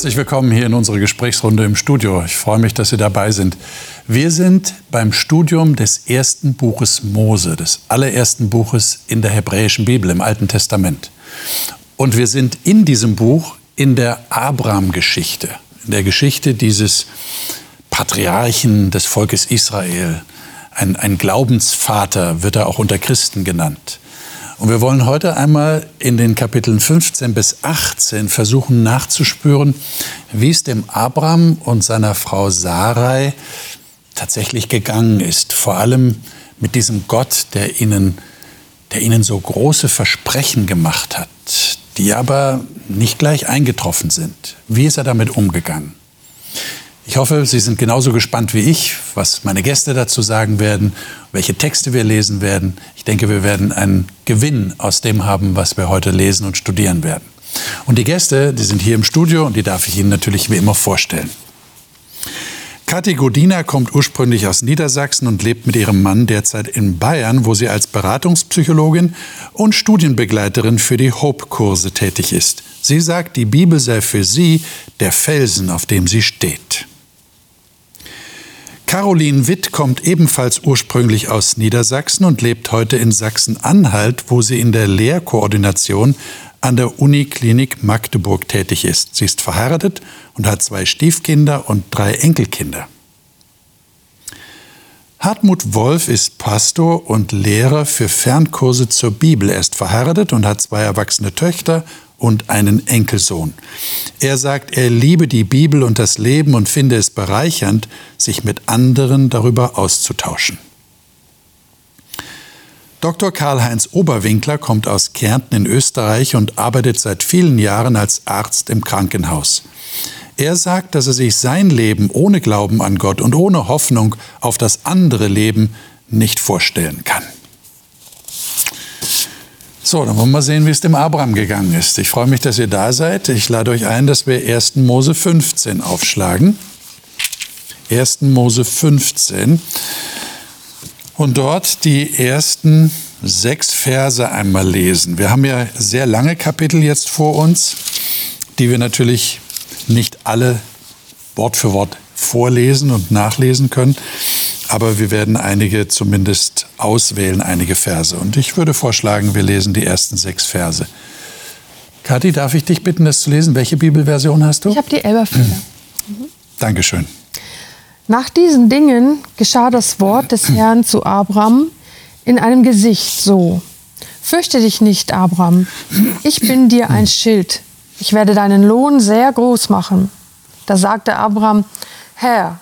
Herzlich willkommen hier in unserer Gesprächsrunde im Studio. Ich freue mich, dass Sie dabei sind. Wir sind beim Studium des ersten Buches Mose, des allerersten Buches in der hebräischen Bibel, im Alten Testament. Und wir sind in diesem Buch in der Abraham-Geschichte, in der Geschichte dieses Patriarchen des Volkes Israel. Ein, ein Glaubensvater wird er auch unter Christen genannt. Und wir wollen heute einmal in den Kapiteln 15 bis 18 versuchen nachzuspüren, wie es dem Abraham und seiner Frau Sarai tatsächlich gegangen ist. Vor allem mit diesem Gott, der ihnen, der ihnen so große Versprechen gemacht hat, die aber nicht gleich eingetroffen sind. Wie ist er damit umgegangen? Ich hoffe, Sie sind genauso gespannt wie ich, was meine Gäste dazu sagen werden, welche Texte wir lesen werden. Ich denke, wir werden einen Gewinn aus dem haben, was wir heute lesen und studieren werden. Und die Gäste, die sind hier im Studio und die darf ich Ihnen natürlich wie immer vorstellen. Kathi Godina kommt ursprünglich aus Niedersachsen und lebt mit ihrem Mann derzeit in Bayern, wo sie als Beratungspsychologin und Studienbegleiterin für die Hope-Kurse tätig ist. Sie sagt, die Bibel sei für sie der Felsen, auf dem sie steht. Caroline Witt kommt ebenfalls ursprünglich aus Niedersachsen und lebt heute in Sachsen-Anhalt, wo sie in der Lehrkoordination an der Uniklinik Magdeburg tätig ist. Sie ist verheiratet und hat zwei Stiefkinder und drei Enkelkinder. Hartmut Wolf ist Pastor und Lehrer für Fernkurse zur Bibel. Er ist verheiratet und hat zwei erwachsene Töchter und einen Enkelsohn. Er sagt, er liebe die Bibel und das Leben und finde es bereichernd, sich mit anderen darüber auszutauschen. Dr. Karl-Heinz Oberwinkler kommt aus Kärnten in Österreich und arbeitet seit vielen Jahren als Arzt im Krankenhaus. Er sagt, dass er sich sein Leben ohne Glauben an Gott und ohne Hoffnung auf das andere Leben nicht vorstellen kann. So, dann wollen wir mal sehen, wie es dem Abraham gegangen ist. Ich freue mich, dass ihr da seid. Ich lade euch ein, dass wir 1. Mose 15 aufschlagen. 1. Mose 15 und dort die ersten sechs Verse einmal lesen. Wir haben ja sehr lange Kapitel jetzt vor uns, die wir natürlich nicht alle Wort für Wort vorlesen und nachlesen können, aber wir werden einige zumindest auswählen, einige Verse. Und ich würde vorschlagen, wir lesen die ersten sechs Verse. Kathi, darf ich dich bitten, das zu lesen? Welche Bibelversion hast du? Ich habe die Elberfelder. Mhm. Dankeschön. Nach diesen Dingen geschah das Wort des Herrn zu Abraham in einem Gesicht so. Fürchte dich nicht, Abraham. Ich bin dir ein Schild. Ich werde deinen Lohn sehr groß machen. Da sagte Abraham, Herr,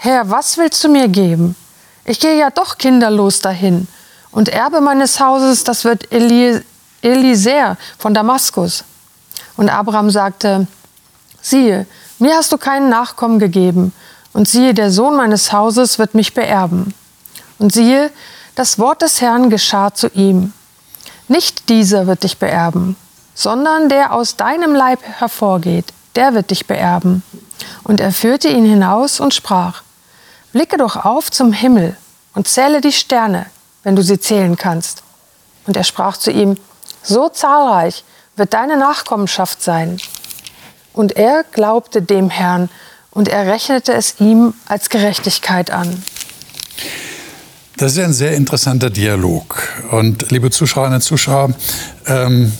Herr, was willst du mir geben? Ich gehe ja doch kinderlos dahin. Und Erbe meines Hauses, das wird Eli Eliser von Damaskus. Und Abraham sagte, siehe, mir hast du keinen Nachkommen gegeben und siehe, der Sohn meines Hauses wird mich beerben. Und siehe, das Wort des Herrn geschah zu ihm. Nicht dieser wird dich beerben, sondern der aus deinem Leib hervorgeht, der wird dich beerben. Und er führte ihn hinaus und sprach, Blicke doch auf zum Himmel und zähle die Sterne, wenn du sie zählen kannst. Und er sprach zu ihm, So zahlreich wird deine Nachkommenschaft sein. Und er glaubte dem Herrn und er rechnete es ihm als Gerechtigkeit an. Das ist ein sehr interessanter Dialog. Und liebe Zuschauerinnen und Zuschauer, ähm,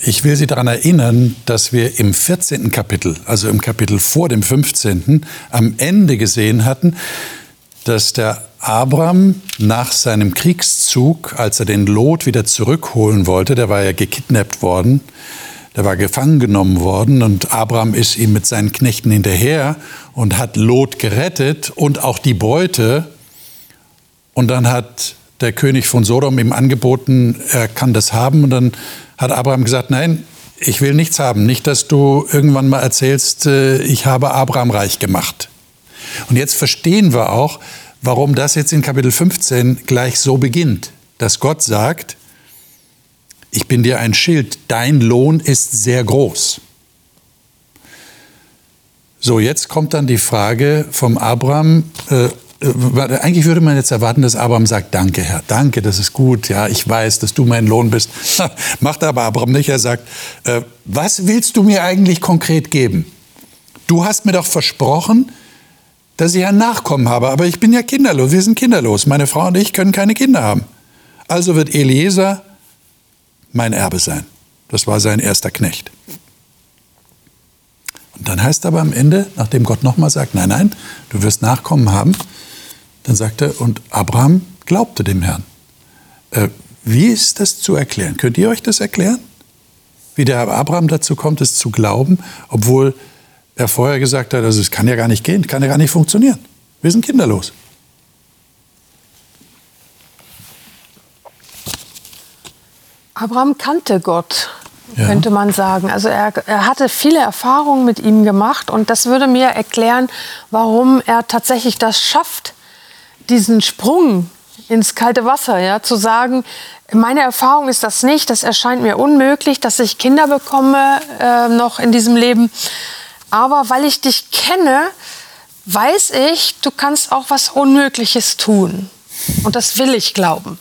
ich will Sie daran erinnern, dass wir im 14. Kapitel, also im Kapitel vor dem 15., am Ende gesehen hatten, dass der Abraham nach seinem Kriegszug, als er den Lot wieder zurückholen wollte, der war ja gekidnappt worden, der war gefangen genommen worden und Abraham ist ihm mit seinen Knechten hinterher und hat Lot gerettet und auch die Beute. Und dann hat der König von Sodom ihm angeboten, er kann das haben. Und dann hat Abraham gesagt, nein, ich will nichts haben. Nicht, dass du irgendwann mal erzählst, äh, ich habe Abraham reich gemacht. Und jetzt verstehen wir auch, warum das jetzt in Kapitel 15 gleich so beginnt, dass Gott sagt, ich bin dir ein Schild, dein Lohn ist sehr groß. So, jetzt kommt dann die Frage vom Abraham. Äh, äh, eigentlich würde man jetzt erwarten, dass Abraham sagt, danke Herr, danke, das ist gut, ja, ich weiß, dass du mein Lohn bist. Macht aber Abraham nicht, er sagt, äh, was willst du mir eigentlich konkret geben? du hast mir doch versprochen, dass ich ein Nachkommen habe, aber ich bin ja kinderlos, wir sind kinderlos. Meine Frau und ich können keine Kinder haben. Also wird Eliezer mein Erbe sein. Das war sein erster Knecht. Und dann heißt aber am Ende, nachdem Gott nochmal sagt, nein, nein, du wirst Nachkommen haben, dann sagt er, und Abraham glaubte dem Herrn. Äh, wie ist das zu erklären? Könnt ihr euch das erklären? Wie der Abraham dazu kommt, es zu glauben, obwohl er vorher gesagt hat, also es kann ja gar nicht gehen, kann ja gar nicht funktionieren. Wir sind kinderlos. Abraham kannte Gott, ja. könnte man sagen. Also er, er hatte viele Erfahrungen mit ihm gemacht und das würde mir erklären, warum er tatsächlich das schafft, diesen Sprung ins kalte Wasser, ja, zu sagen, meine Erfahrung ist das nicht, das erscheint mir unmöglich, dass ich Kinder bekomme äh, noch in diesem Leben. Aber weil ich dich kenne, weiß ich, du kannst auch was Unmögliches tun. Und das will ich glauben.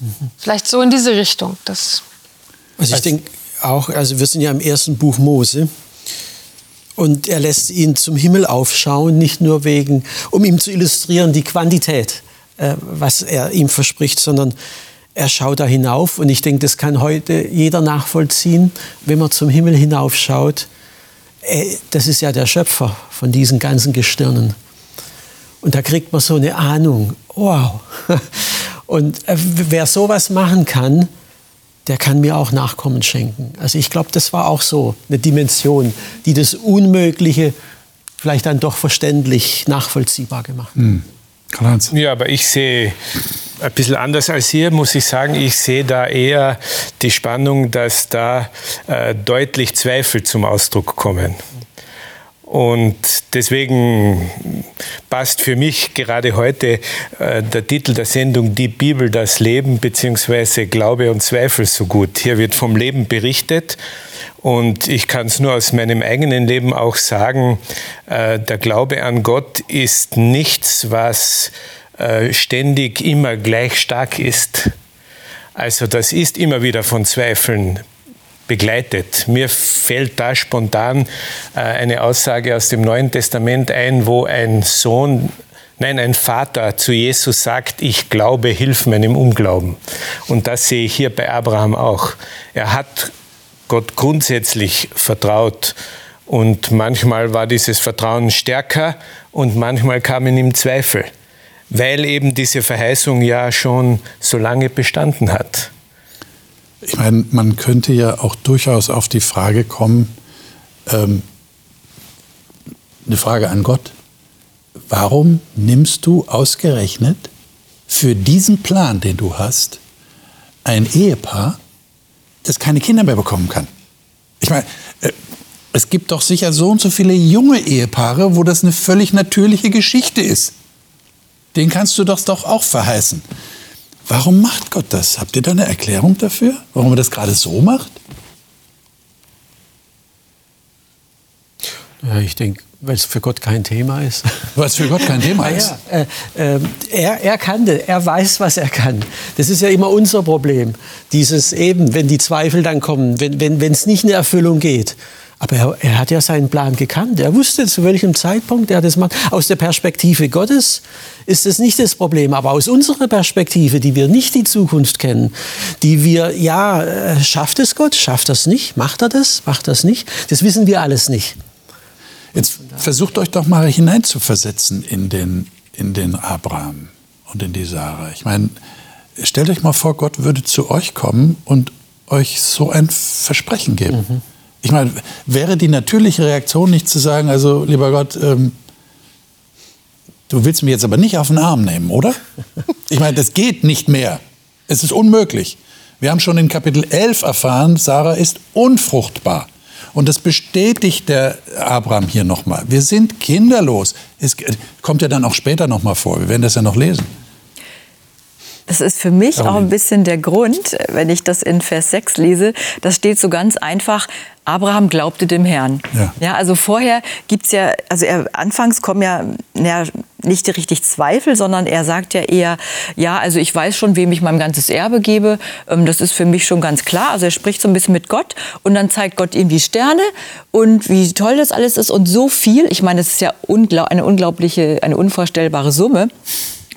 Mhm. Vielleicht so in diese Richtung. Das also ich denke auch, also wir sind ja im ersten Buch Mose. Und er lässt ihn zum Himmel aufschauen, nicht nur wegen, um ihm zu illustrieren, die Quantität, äh, was er ihm verspricht, sondern er schaut da hinauf. Und ich denke, das kann heute jeder nachvollziehen, wenn man zum Himmel hinaufschaut das ist ja der Schöpfer von diesen ganzen Gestirnen. Und da kriegt man so eine Ahnung, wow. Und äh, wer sowas machen kann, der kann mir auch Nachkommen schenken. Also ich glaube, das war auch so eine Dimension, die das Unmögliche vielleicht dann doch verständlich nachvollziehbar gemacht hat. Mhm. Ja, aber ich sehe ein bisschen anders als hier, muss ich sagen. Ich sehe da eher die Spannung, dass da äh, deutlich Zweifel zum Ausdruck kommen. Und deswegen passt für mich gerade heute äh, der Titel der Sendung Die Bibel, das Leben bzw. Glaube und Zweifel so gut. Hier wird vom Leben berichtet und ich kann es nur aus meinem eigenen Leben auch sagen, äh, der Glaube an Gott ist nichts, was äh, ständig immer gleich stark ist. Also das ist immer wieder von Zweifeln begleitet. Mir fällt da spontan äh, eine Aussage aus dem Neuen Testament ein, wo ein Sohn Nein, ein Vater zu Jesus sagt, ich glaube, hilf meinem Unglauben. Und das sehe ich hier bei Abraham auch. Er hat Gott grundsätzlich vertraut und manchmal war dieses Vertrauen stärker und manchmal kamen ihm Zweifel, weil eben diese Verheißung ja schon so lange bestanden hat. Ich meine, man könnte ja auch durchaus auf die Frage kommen, ähm, eine Frage an Gott. Warum nimmst du ausgerechnet für diesen Plan, den du hast, ein Ehepaar, das keine Kinder mehr bekommen kann? Ich meine, äh, es gibt doch sicher so und so viele junge Ehepaare, wo das eine völlig natürliche Geschichte ist. Den kannst du doch, doch auch verheißen. Warum macht Gott das? Habt ihr da eine Erklärung dafür, warum er das gerade so macht? Ja, ich denke, weil es für Gott kein Thema ist. Weil es für Gott kein Thema ist? Ja, äh, äh, er, er kann das, er weiß, was er kann. Das ist ja immer unser Problem. Dieses eben, wenn die Zweifel dann kommen, wenn es wenn, nicht in Erfüllung geht. Aber er, er, hat ja seinen Plan gekannt. Er wusste, zu welchem Zeitpunkt er das macht. Aus der Perspektive Gottes ist das nicht das Problem. Aber aus unserer Perspektive, die wir nicht die Zukunft kennen, die wir, ja, äh, schafft es Gott? Schafft das nicht? Macht er das? Macht das nicht? Das wissen wir alles nicht. Jetzt versucht euch doch mal hineinzuversetzen in den, in den Abraham und in die Sarah. Ich meine, stellt euch mal vor, Gott würde zu euch kommen und euch so ein Versprechen geben. Mhm ich meine, wäre die natürliche Reaktion nicht zu sagen, also lieber Gott, ähm, du willst mich jetzt aber nicht auf den Arm nehmen, oder? Ich meine, das geht nicht mehr. Es ist unmöglich. Wir haben schon in Kapitel 11 erfahren, Sarah ist unfruchtbar. Und das bestätigt der Abraham hier nochmal. Wir sind kinderlos. Es kommt ja dann auch später nochmal vor. Wir werden das ja noch lesen. Das ist für mich auch ein bisschen der Grund, wenn ich das in Vers 6 lese. Das steht so ganz einfach, Abraham glaubte dem Herrn. Ja, ja also vorher gibt es ja, also er, anfangs kommen ja, ja nicht richtig Zweifel, sondern er sagt ja eher, ja, also ich weiß schon, wem ich mein ganzes Erbe gebe. Ähm, das ist für mich schon ganz klar. Also er spricht so ein bisschen mit Gott und dann zeigt Gott ihm die Sterne und wie toll das alles ist und so viel. Ich meine, das ist ja eine unglaubliche, eine unvorstellbare Summe.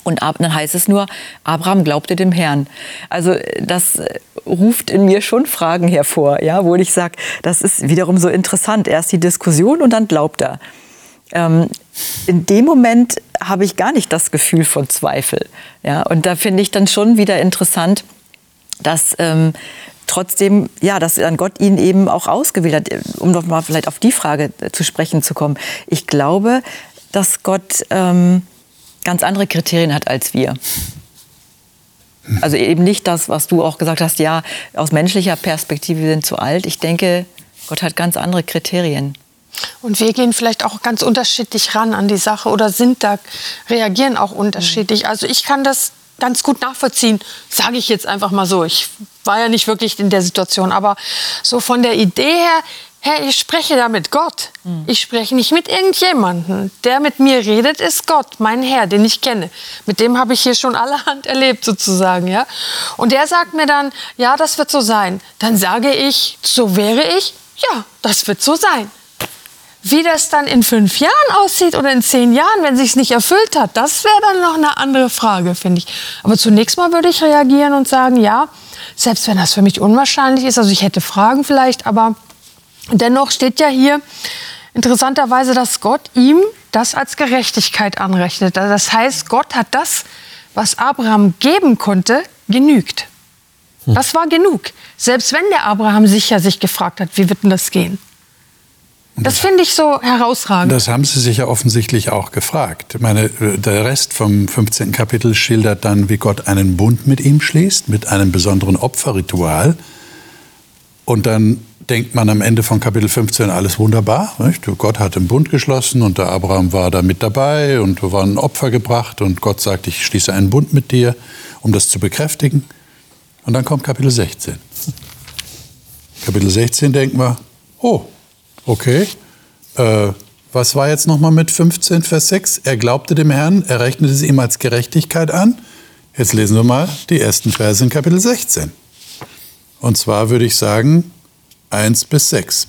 Und dann heißt es nur, Abraham glaubte dem Herrn. Also das äh, ruft in mir schon Fragen hervor, ja, wo ich sage, das ist wiederum so interessant. Erst die Diskussion und dann glaubt er. Ähm, in dem Moment habe ich gar nicht das Gefühl von Zweifel. Ja, und da finde ich dann schon wieder interessant, dass ähm, trotzdem, ja, dass dann Gott ihn eben auch ausgewählt hat, um noch mal vielleicht auf die Frage zu sprechen zu kommen. Ich glaube, dass Gott ähm, ganz andere Kriterien hat als wir. Also eben nicht das, was du auch gesagt hast, ja, aus menschlicher Perspektive sind zu alt. Ich denke, Gott hat ganz andere Kriterien. Und wir gehen vielleicht auch ganz unterschiedlich ran an die Sache oder sind da, reagieren auch unterschiedlich. Also ich kann das ganz gut nachvollziehen, sage ich jetzt einfach mal so. Ich war ja nicht wirklich in der Situation, aber so von der Idee her, Herr, ich spreche da mit Gott. Ich spreche nicht mit irgendjemandem. Der mit mir redet, ist Gott, mein Herr, den ich kenne. Mit dem habe ich hier schon allerhand erlebt, sozusagen. Ja? Und der sagt mir dann, ja, das wird so sein. Dann sage ich, so wäre ich, ja, das wird so sein. Wie das dann in fünf Jahren aussieht oder in zehn Jahren, wenn sich es nicht erfüllt hat, das wäre dann noch eine andere Frage, finde ich. Aber zunächst mal würde ich reagieren und sagen, ja, selbst wenn das für mich unwahrscheinlich ist, also ich hätte Fragen vielleicht, aber dennoch steht ja hier interessanterweise, dass Gott ihm das als Gerechtigkeit anrechnet. Also das heißt, Gott hat das, was Abraham geben konnte, genügt. Hm. Das war genug. Selbst wenn der Abraham sicher sich gefragt hat, wie wird denn das gehen? Das finde ich so herausragend. Das haben Sie sich ja offensichtlich auch gefragt. Ich meine, der Rest vom 15. Kapitel schildert dann, wie Gott einen Bund mit ihm schließt, mit einem besonderen Opferritual. Und dann denkt man am Ende von Kapitel 15 alles wunderbar. Nicht? Gott hat einen Bund geschlossen und der Abraham war da mit dabei und da war ein Opfer gebracht und Gott sagt, ich schließe einen Bund mit dir, um das zu bekräftigen. Und dann kommt Kapitel 16. Kapitel 16 denkt man, oh, Okay. Äh, was war jetzt nochmal mit 15, Vers 6? Er glaubte dem Herrn, er rechnete es ihm als Gerechtigkeit an. Jetzt lesen wir mal die ersten Verse in Kapitel 16. Und zwar würde ich sagen 1 bis 6.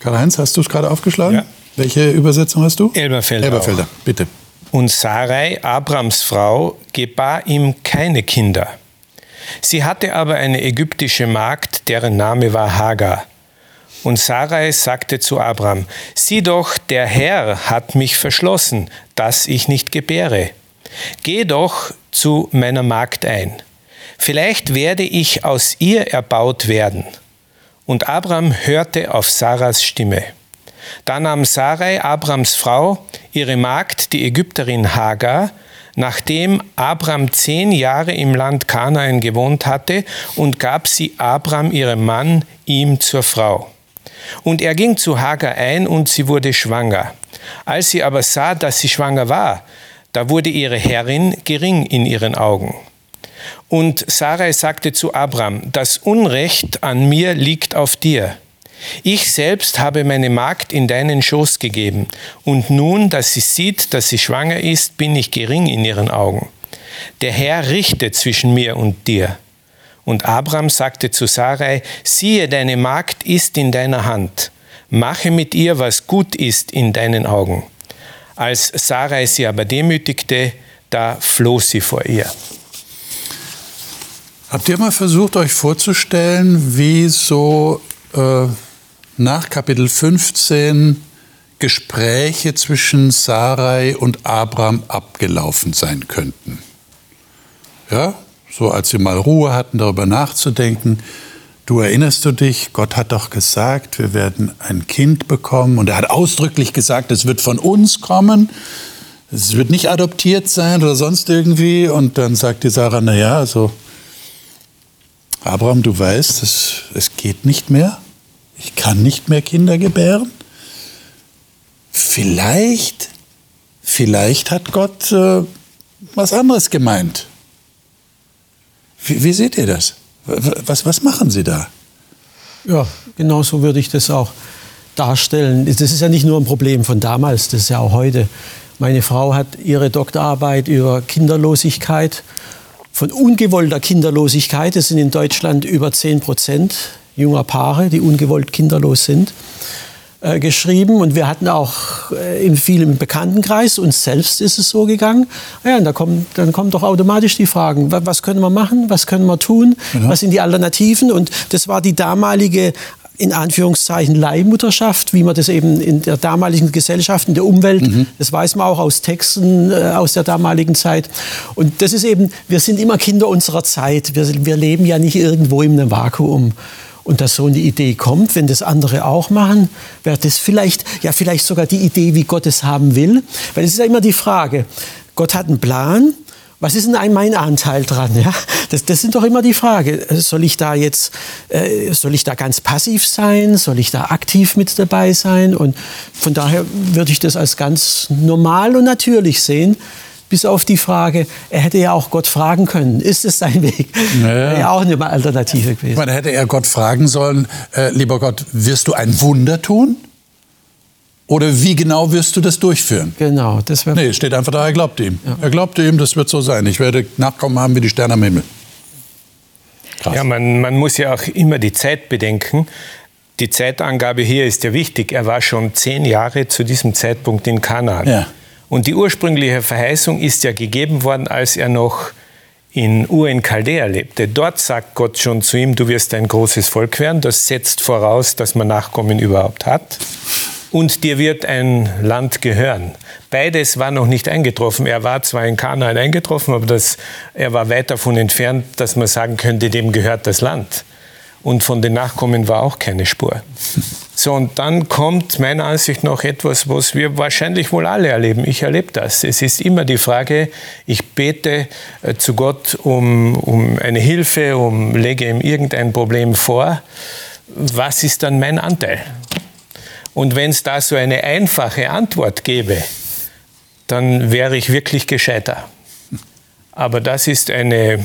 Karl-Heinz, hast du es gerade aufgeschlagen? Ja. Welche Übersetzung hast du? Elberfelder. Elberfelder, bitte. Und Sarai, Abrams Frau, gebar ihm keine Kinder. Sie hatte aber eine ägyptische Magd, deren Name war Hagar. Und Sarai sagte zu Abraham, sieh doch, der Herr hat mich verschlossen, dass ich nicht gebäre. Geh doch zu meiner Magd ein. Vielleicht werde ich aus ihr erbaut werden. Und Abraham hörte auf Saras Stimme. Da nahm Sarai, Abrams Frau, ihre Magd, die Ägypterin Hagar, nachdem Abraham zehn Jahre im Land Kanaan gewohnt hatte, und gab sie Abraham, ihrem Mann, ihm zur Frau. Und er ging zu Hagar ein und sie wurde schwanger. Als sie aber sah, dass sie schwanger war, da wurde ihre Herrin gering in ihren Augen. Und Sarai sagte zu Abram, das Unrecht an mir liegt auf dir. Ich selbst habe meine Magd in deinen Schoß gegeben, und nun, dass sie sieht, dass sie schwanger ist, bin ich gering in ihren Augen. Der Herr richtet zwischen mir und dir. Und Abraham sagte zu Sarai, siehe, deine Magd ist in deiner Hand, mache mit ihr, was gut ist in deinen Augen. Als Sarai sie aber demütigte, da floh sie vor ihr. Habt ihr mal versucht, euch vorzustellen, wie so äh, nach Kapitel 15 Gespräche zwischen Sarai und Abraham abgelaufen sein könnten? Ja, so als sie mal Ruhe hatten, darüber nachzudenken. Du erinnerst du dich, Gott hat doch gesagt, wir werden ein Kind bekommen und er hat ausdrücklich gesagt, es wird von uns kommen. Es wird nicht adoptiert sein oder sonst irgendwie. Und dann sagt die Sarah, na ja, also Abraham, du weißt, es, es geht nicht mehr. Ich kann nicht mehr Kinder gebären. Vielleicht, vielleicht hat Gott äh, was anderes gemeint Wie, wie seht ihr das? Was, was machen Sie da? Ja, genau so würde ich das auch darstellen. Das ist ja nicht nur ein Problem von damals, das ist ja auch heute. Meine Frau hat ihre Doktorarbeit über Kinderlosigkeit, von ungewollter Kinderlosigkeit, das sind in Deutschland über 10 Prozent junger Paare, die ungewollt kinderlos sind, äh, geschrieben. Und wir hatten auch äh, in vielen Bekanntenkreis, uns selbst ist es so gegangen. Ja, und da kommen, dann kommen doch automatisch die Fragen, was können wir machen, was können wir tun, mhm. was sind die Alternativen? Und das war die damalige in Anführungszeichen Leihmutterschaft, wie man das eben in der damaligen Gesellschaft, in der Umwelt, mhm. das weiß man auch aus Texten äh, aus der damaligen Zeit. Und das ist eben, wir sind immer Kinder unserer Zeit. Wir, wir leben ja nicht irgendwo in einem Vakuum. Und dass so eine Idee kommt, wenn das andere auch machen, wäre das vielleicht, ja vielleicht sogar die Idee, wie Gott es haben will. Weil es ist ja immer die Frage, Gott hat einen Plan, was ist denn mein Anteil dran? Ja? Das, das sind doch immer die Fragen. Soll ich da jetzt, äh, soll ich da ganz passiv sein? Soll ich da aktiv mit dabei sein? Und von daher würde ich das als ganz normal und natürlich sehen. Bis auf die Frage, er hätte ja auch Gott fragen können, ist es sein Weg? Naja. Ja, auch eine Alternative gewesen. Man hätte er Gott fragen sollen, äh, lieber Gott, wirst du ein Wunder tun? Oder wie genau wirst du das durchführen? Genau, das wäre. Nee, steht einfach da, er glaubt ihm. Ja. Er glaubt ihm, das wird so sein. Ich werde Nachkommen haben wie die Sterne am Himmel. Krass. Ja, man, man muss ja auch immer die Zeit bedenken. Die Zeitangabe hier ist ja wichtig. Er war schon zehn Jahre zu diesem Zeitpunkt in Kanaan. Ja. Und die ursprüngliche Verheißung ist ja gegeben worden, als er noch in Ur in Chaldea lebte. Dort sagt Gott schon zu ihm, du wirst ein großes Volk werden. Das setzt voraus, dass man Nachkommen überhaupt hat und dir wird ein Land gehören. Beides war noch nicht eingetroffen. Er war zwar in Kanaan eingetroffen, aber das, er war weit davon entfernt, dass man sagen könnte, dem gehört das Land. Und von den Nachkommen war auch keine Spur. So, und dann kommt meiner Ansicht nach etwas, was wir wahrscheinlich wohl alle erleben. Ich erlebe das. Es ist immer die Frage, ich bete äh, zu Gott um, um eine Hilfe, um, lege ihm irgendein Problem vor. Was ist dann mein Anteil? Und wenn es da so eine einfache Antwort gäbe, dann wäre ich wirklich gescheiter. Aber das ist eine,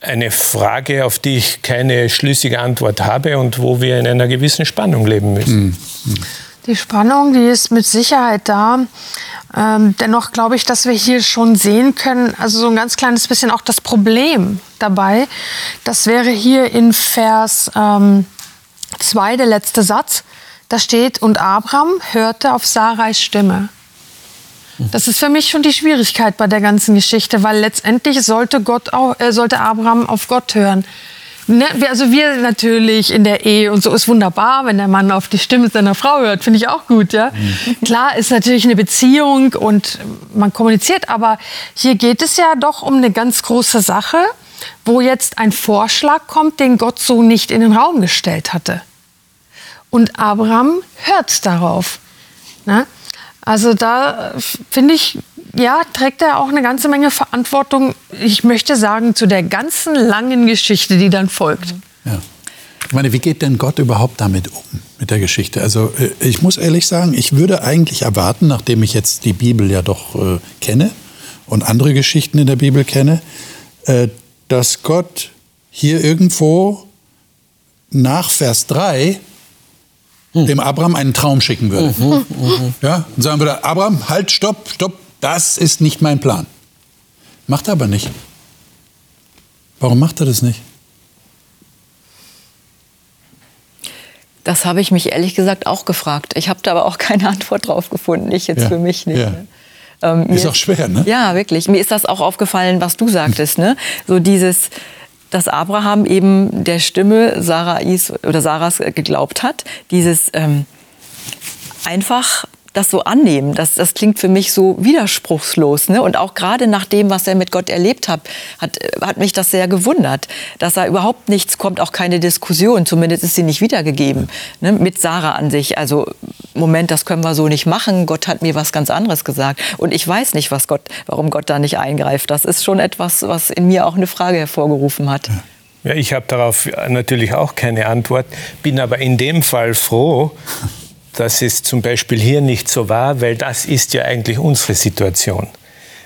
eine Frage, auf die ich keine schlüssige Antwort habe und wo wir in einer gewissen Spannung leben müssen. Mhm. Die Spannung, die ist mit Sicherheit da. Ähm, dennoch glaube ich, dass wir hier schon sehen können, also so ein ganz kleines bisschen auch das Problem dabei. Das wäre hier in Vers 2, ähm, der letzte Satz. Da steht, und Abraham hörte auf Sarais Stimme. Das ist für mich schon die Schwierigkeit bei der ganzen Geschichte, weil letztendlich sollte, Gott auch, äh, sollte Abraham auf Gott hören. Ne, also wir natürlich in der Ehe und so ist wunderbar, wenn der Mann auf die Stimme seiner Frau hört, finde ich auch gut. Ja? Mhm. Klar ist natürlich eine Beziehung und man kommuniziert, aber hier geht es ja doch um eine ganz große Sache, wo jetzt ein Vorschlag kommt, den Gott so nicht in den Raum gestellt hatte. Und Abraham hört darauf. Ne? Also da finde ich, ja, trägt er auch eine ganze Menge Verantwortung, ich möchte sagen, zu der ganzen langen Geschichte, die dann folgt. Ja. Ich meine, wie geht denn Gott überhaupt damit um, mit der Geschichte? Also äh, ich muss ehrlich sagen, ich würde eigentlich erwarten, nachdem ich jetzt die Bibel ja doch äh, kenne und andere Geschichten in der Bibel kenne, äh, dass Gott hier irgendwo nach Vers 3 hm. dem Abraham einen Traum schicken würde. Mhm, mhm. Ja, und sagen würde, Abraham, halt, stopp, stopp, das ist nicht mein Plan. Macht er aber nicht. Warum macht er das nicht? Das habe ich mich ehrlich gesagt auch gefragt. Ich habe da aber auch keine Antwort drauf gefunden. Ich jetzt ja, für mich nicht. Ja. Ne? Ähm, ist auch schwer, ne? Ja, wirklich. Mir ist das auch aufgefallen, was du sagtest. Ne? So dieses, dass Abraham eben der Stimme Sarais oder Sarahs geglaubt hat. Dieses ähm, einfach das so annehmen, das, das klingt für mich so widerspruchslos. Ne? Und auch gerade nach dem, was er mit Gott erlebt hat, hat, hat mich das sehr gewundert, dass da überhaupt nichts kommt, auch keine Diskussion, zumindest ist sie nicht wiedergegeben, ne? mit Sarah an sich. Also, Moment, das können wir so nicht machen, Gott hat mir was ganz anderes gesagt. Und ich weiß nicht, was Gott, warum Gott da nicht eingreift. Das ist schon etwas, was in mir auch eine Frage hervorgerufen hat. Ja, ich habe darauf natürlich auch keine Antwort, bin aber in dem Fall froh, dass es zum Beispiel hier nicht so war, weil das ist ja eigentlich unsere Situation.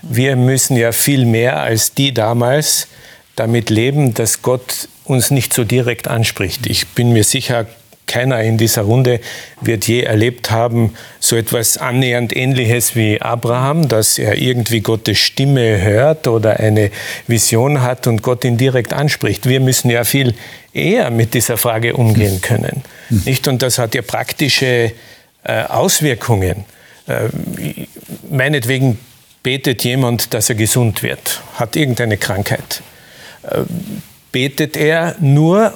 Wir müssen ja viel mehr als die damals damit leben, dass Gott uns nicht so direkt anspricht. Ich bin mir sicher, keiner in dieser Runde wird je erlebt haben, so etwas annähernd Ähnliches wie Abraham, dass er irgendwie Gottes Stimme hört oder eine Vision hat und Gott ihn direkt anspricht. Wir müssen ja viel eher mit dieser Frage umgehen können. Nicht? Und das hat ja praktische äh, Auswirkungen. Äh, meinetwegen betet jemand, dass er gesund wird, hat irgendeine Krankheit. Äh, betet er nur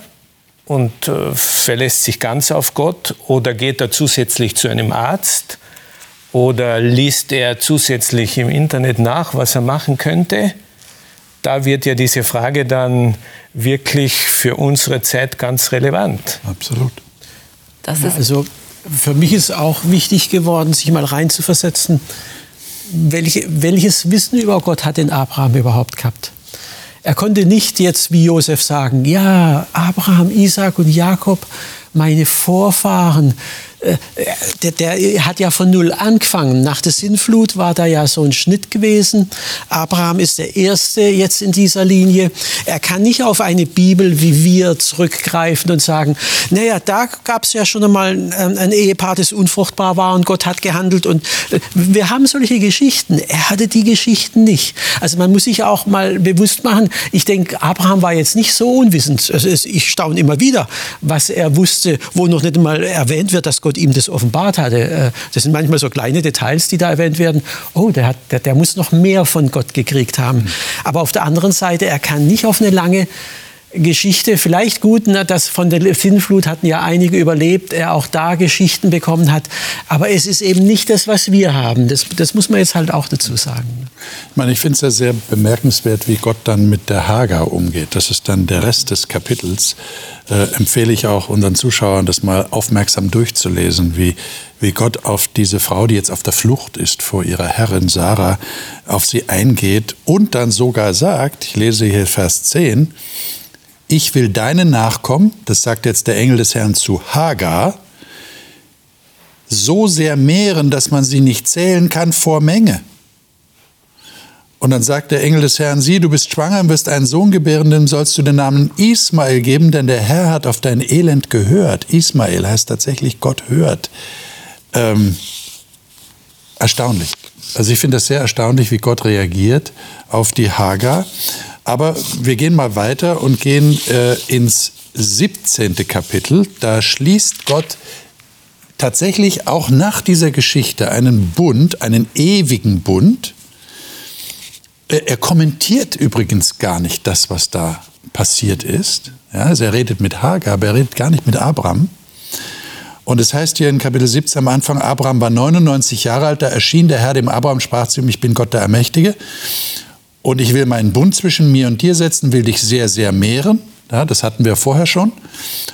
und äh, verlässt sich ganz auf Gott oder geht er zusätzlich zu einem Arzt oder liest er zusätzlich im Internet nach, was er machen könnte? Da wird ja diese Frage dann wirklich für unsere Zeit ganz relevant. Absolut. Das ist also für mich ist auch wichtig geworden, sich mal reinzuversetzen, welche, welches Wissen über Gott hat denn Abraham überhaupt gehabt? Er konnte nicht jetzt wie Josef sagen, ja, Abraham, Isaac und Jakob, meine Vorfahren, der, der, hat ja von Null angefangen. Nach der Sinnflut war da ja so ein Schnitt gewesen. Abraham ist der Erste jetzt in dieser Linie. Er kann nicht auf eine Bibel wie wir zurückgreifen und sagen, naja, da gab es ja schon einmal ein, ein Ehepaar, das unfruchtbar war und Gott hat gehandelt. Und äh, wir haben solche Geschichten. Er hatte die Geschichten nicht. Also man muss sich auch mal bewusst machen, ich denke, Abraham war jetzt nicht so unwissend. Also ich staune immer wieder, was er wusste, wo noch nicht einmal erwähnt wird, dass Gott Gott ihm das offenbart hatte. Äh, das sind manchmal so kleine Details, die da erwähnt werden. Oh, der, hat, der, der muss noch mehr von Gott gekriegt haben. Aber auf der anderen Seite, er kann nicht auf eine lange Geschichte, vielleicht gut, dass von der Sinnflut hatten ja einige überlebt, er auch da Geschichten bekommen hat. Aber es ist eben nicht das, was wir haben. Das, das muss man jetzt halt auch dazu sagen. Ich meine, ich finde es ja sehr bemerkenswert, wie Gott dann mit der Hagar umgeht. Das ist dann der Rest des Kapitels. Äh, empfehle ich auch unseren Zuschauern, das mal aufmerksam durchzulesen, wie, wie Gott auf diese Frau, die jetzt auf der Flucht ist vor ihrer Herrin Sarah, auf sie eingeht und dann sogar sagt, ich lese hier Vers 10, ich will deinen Nachkommen, das sagt jetzt der Engel des Herrn zu Hagar, so sehr mehren, dass man sie nicht zählen kann vor Menge. Und dann sagt der Engel des Herrn, sieh, du bist schwanger und wirst einen Sohn gebären, dem sollst du den Namen Ismael geben, denn der Herr hat auf dein Elend gehört. Ismael heißt tatsächlich, Gott hört. Ähm, erstaunlich. Also ich finde das sehr erstaunlich, wie Gott reagiert auf die Hagar. Aber wir gehen mal weiter und gehen äh, ins 17. Kapitel. Da schließt Gott tatsächlich auch nach dieser Geschichte einen Bund, einen ewigen Bund. Er kommentiert übrigens gar nicht das, was da passiert ist. Ja, also er redet mit Hagar, aber er redet gar nicht mit Abraham. Und es heißt hier in Kapitel 17 am Anfang, Abraham war 99 Jahre alt, da erschien der Herr dem Abraham, sprach zu ihm, ich bin Gott der Ermächtige und ich will meinen Bund zwischen mir und dir setzen, will dich sehr, sehr mehren. Ja, das hatten wir vorher schon.